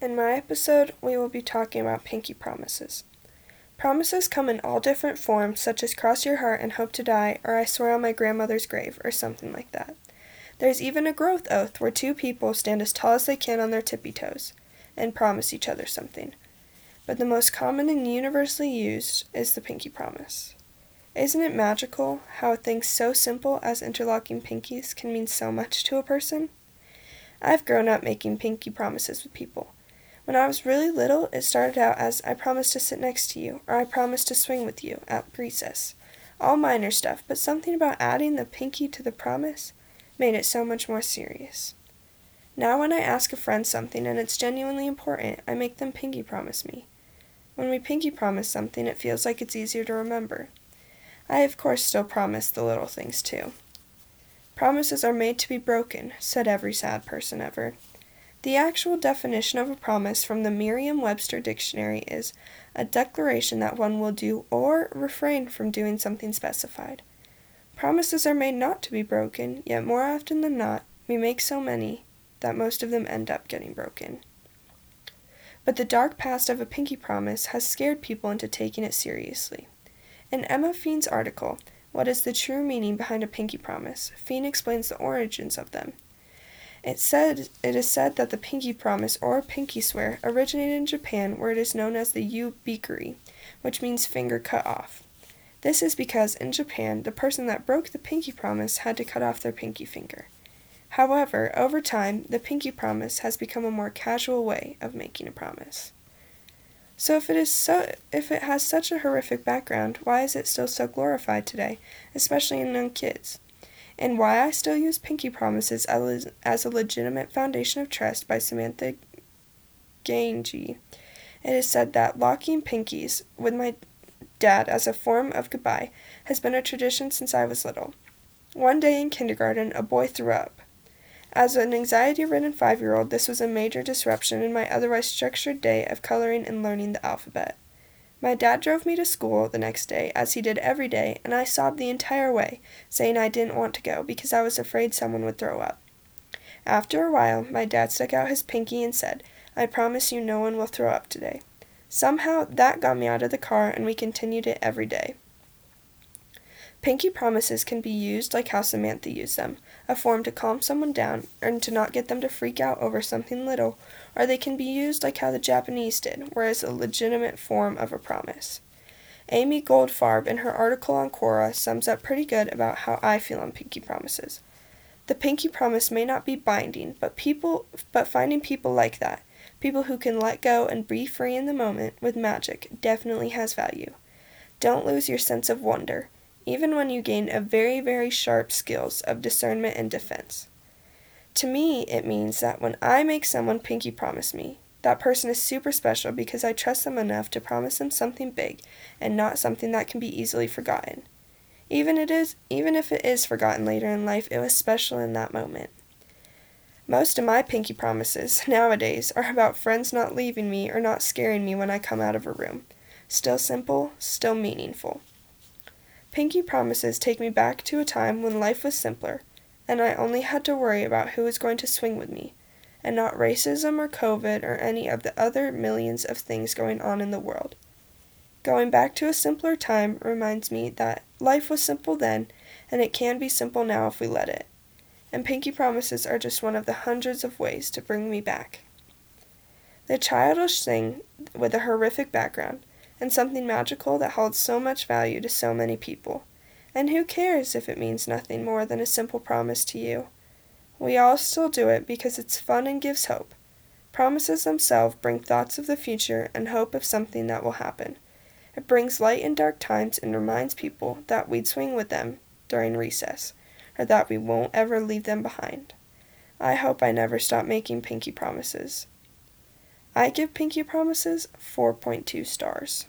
In my episode, we will be talking about pinky promises. Promises come in all different forms, such as cross your heart and hope to die, or I swear on my grandmother's grave, or something like that. There's even a growth oath where two people stand as tall as they can on their tippy toes and promise each other something. But the most common and universally used is the pinky promise. Isn't it magical how a thing so simple as interlocking pinkies can mean so much to a person? I've grown up making pinky promises with people. When I was really little, it started out as I promise to sit next to you, or I promise to swing with you at recess. All minor stuff, but something about adding the pinky to the promise made it so much more serious. Now, when I ask a friend something and it's genuinely important, I make them pinky promise me. When we pinky promise something, it feels like it's easier to remember. I, of course, still promise the little things too. Promises are made to be broken, said every sad person ever. The actual definition of a promise from the Merriam Webster Dictionary is a declaration that one will do or refrain from doing something specified. Promises are made not to be broken, yet more often than not, we make so many that most of them end up getting broken. But the dark past of a pinky promise has scared people into taking it seriously. In Emma Feen's article, What is the True Meaning Behind a Pinky Promise? Feen explains the origins of them. It said it is said that the pinky promise or pinky swear originated in Japan where it is known as the yubikiri, which means finger cut off. This is because in Japan the person that broke the pinky promise had to cut off their pinky finger. However, over time, the pinky promise has become a more casual way of making a promise. So if it is so if it has such a horrific background, why is it still so glorified today, especially in young kids? And Why I Still Use Pinky Promises as a Legitimate Foundation of Trust by Samantha Gange. It is said that locking pinkies with my dad as a form of goodbye has been a tradition since I was little. One day in kindergarten, a boy threw up. As an anxiety ridden five year old, this was a major disruption in my otherwise structured day of coloring and learning the alphabet. My dad drove me to school the next day, as he did every day, and I sobbed the entire way, saying I didn't want to go because I was afraid someone would throw up. After a while, my dad stuck out his pinky and said, I promise you no one will throw up today. Somehow, that got me out of the car, and we continued it every day. Pinky promises can be used like how Samantha used them, a form to calm someone down and to not get them to freak out over something little, or they can be used like how the Japanese did, where it's a legitimate form of a promise. Amy Goldfarb, in her article on Quora, sums up pretty good about how I feel on pinky promises. The pinky promise may not be binding, but people but finding people like that, people who can let go and be free in the moment with magic, definitely has value. Don't lose your sense of wonder even when you gain a very, very sharp skills of discernment and defense. To me, it means that when I make someone pinky promise me, that person is super special because I trust them enough to promise them something big and not something that can be easily forgotten. Even it is even if it is forgotten later in life, it was special in that moment. Most of my pinky promises nowadays are about friends not leaving me or not scaring me when I come out of a room. Still simple, still meaningful. Pinky promises take me back to a time when life was simpler, and I only had to worry about who was going to swing with me, and not racism or COVID or any of the other millions of things going on in the world. Going back to a simpler time reminds me that life was simple then, and it can be simple now if we let it. And pinky promises are just one of the hundreds of ways to bring me back. The childish thing with a horrific background and something magical that holds so much value to so many people. And who cares if it means nothing more than a simple promise to you? We all still do it because it's fun and gives hope. Promises themselves bring thoughts of the future and hope of something that will happen. It brings light in dark times and reminds people that we'd swing with them during recess, or that we won't ever leave them behind. I hope I never stop making pinky promises. I give Pinky Promises 4.2 stars.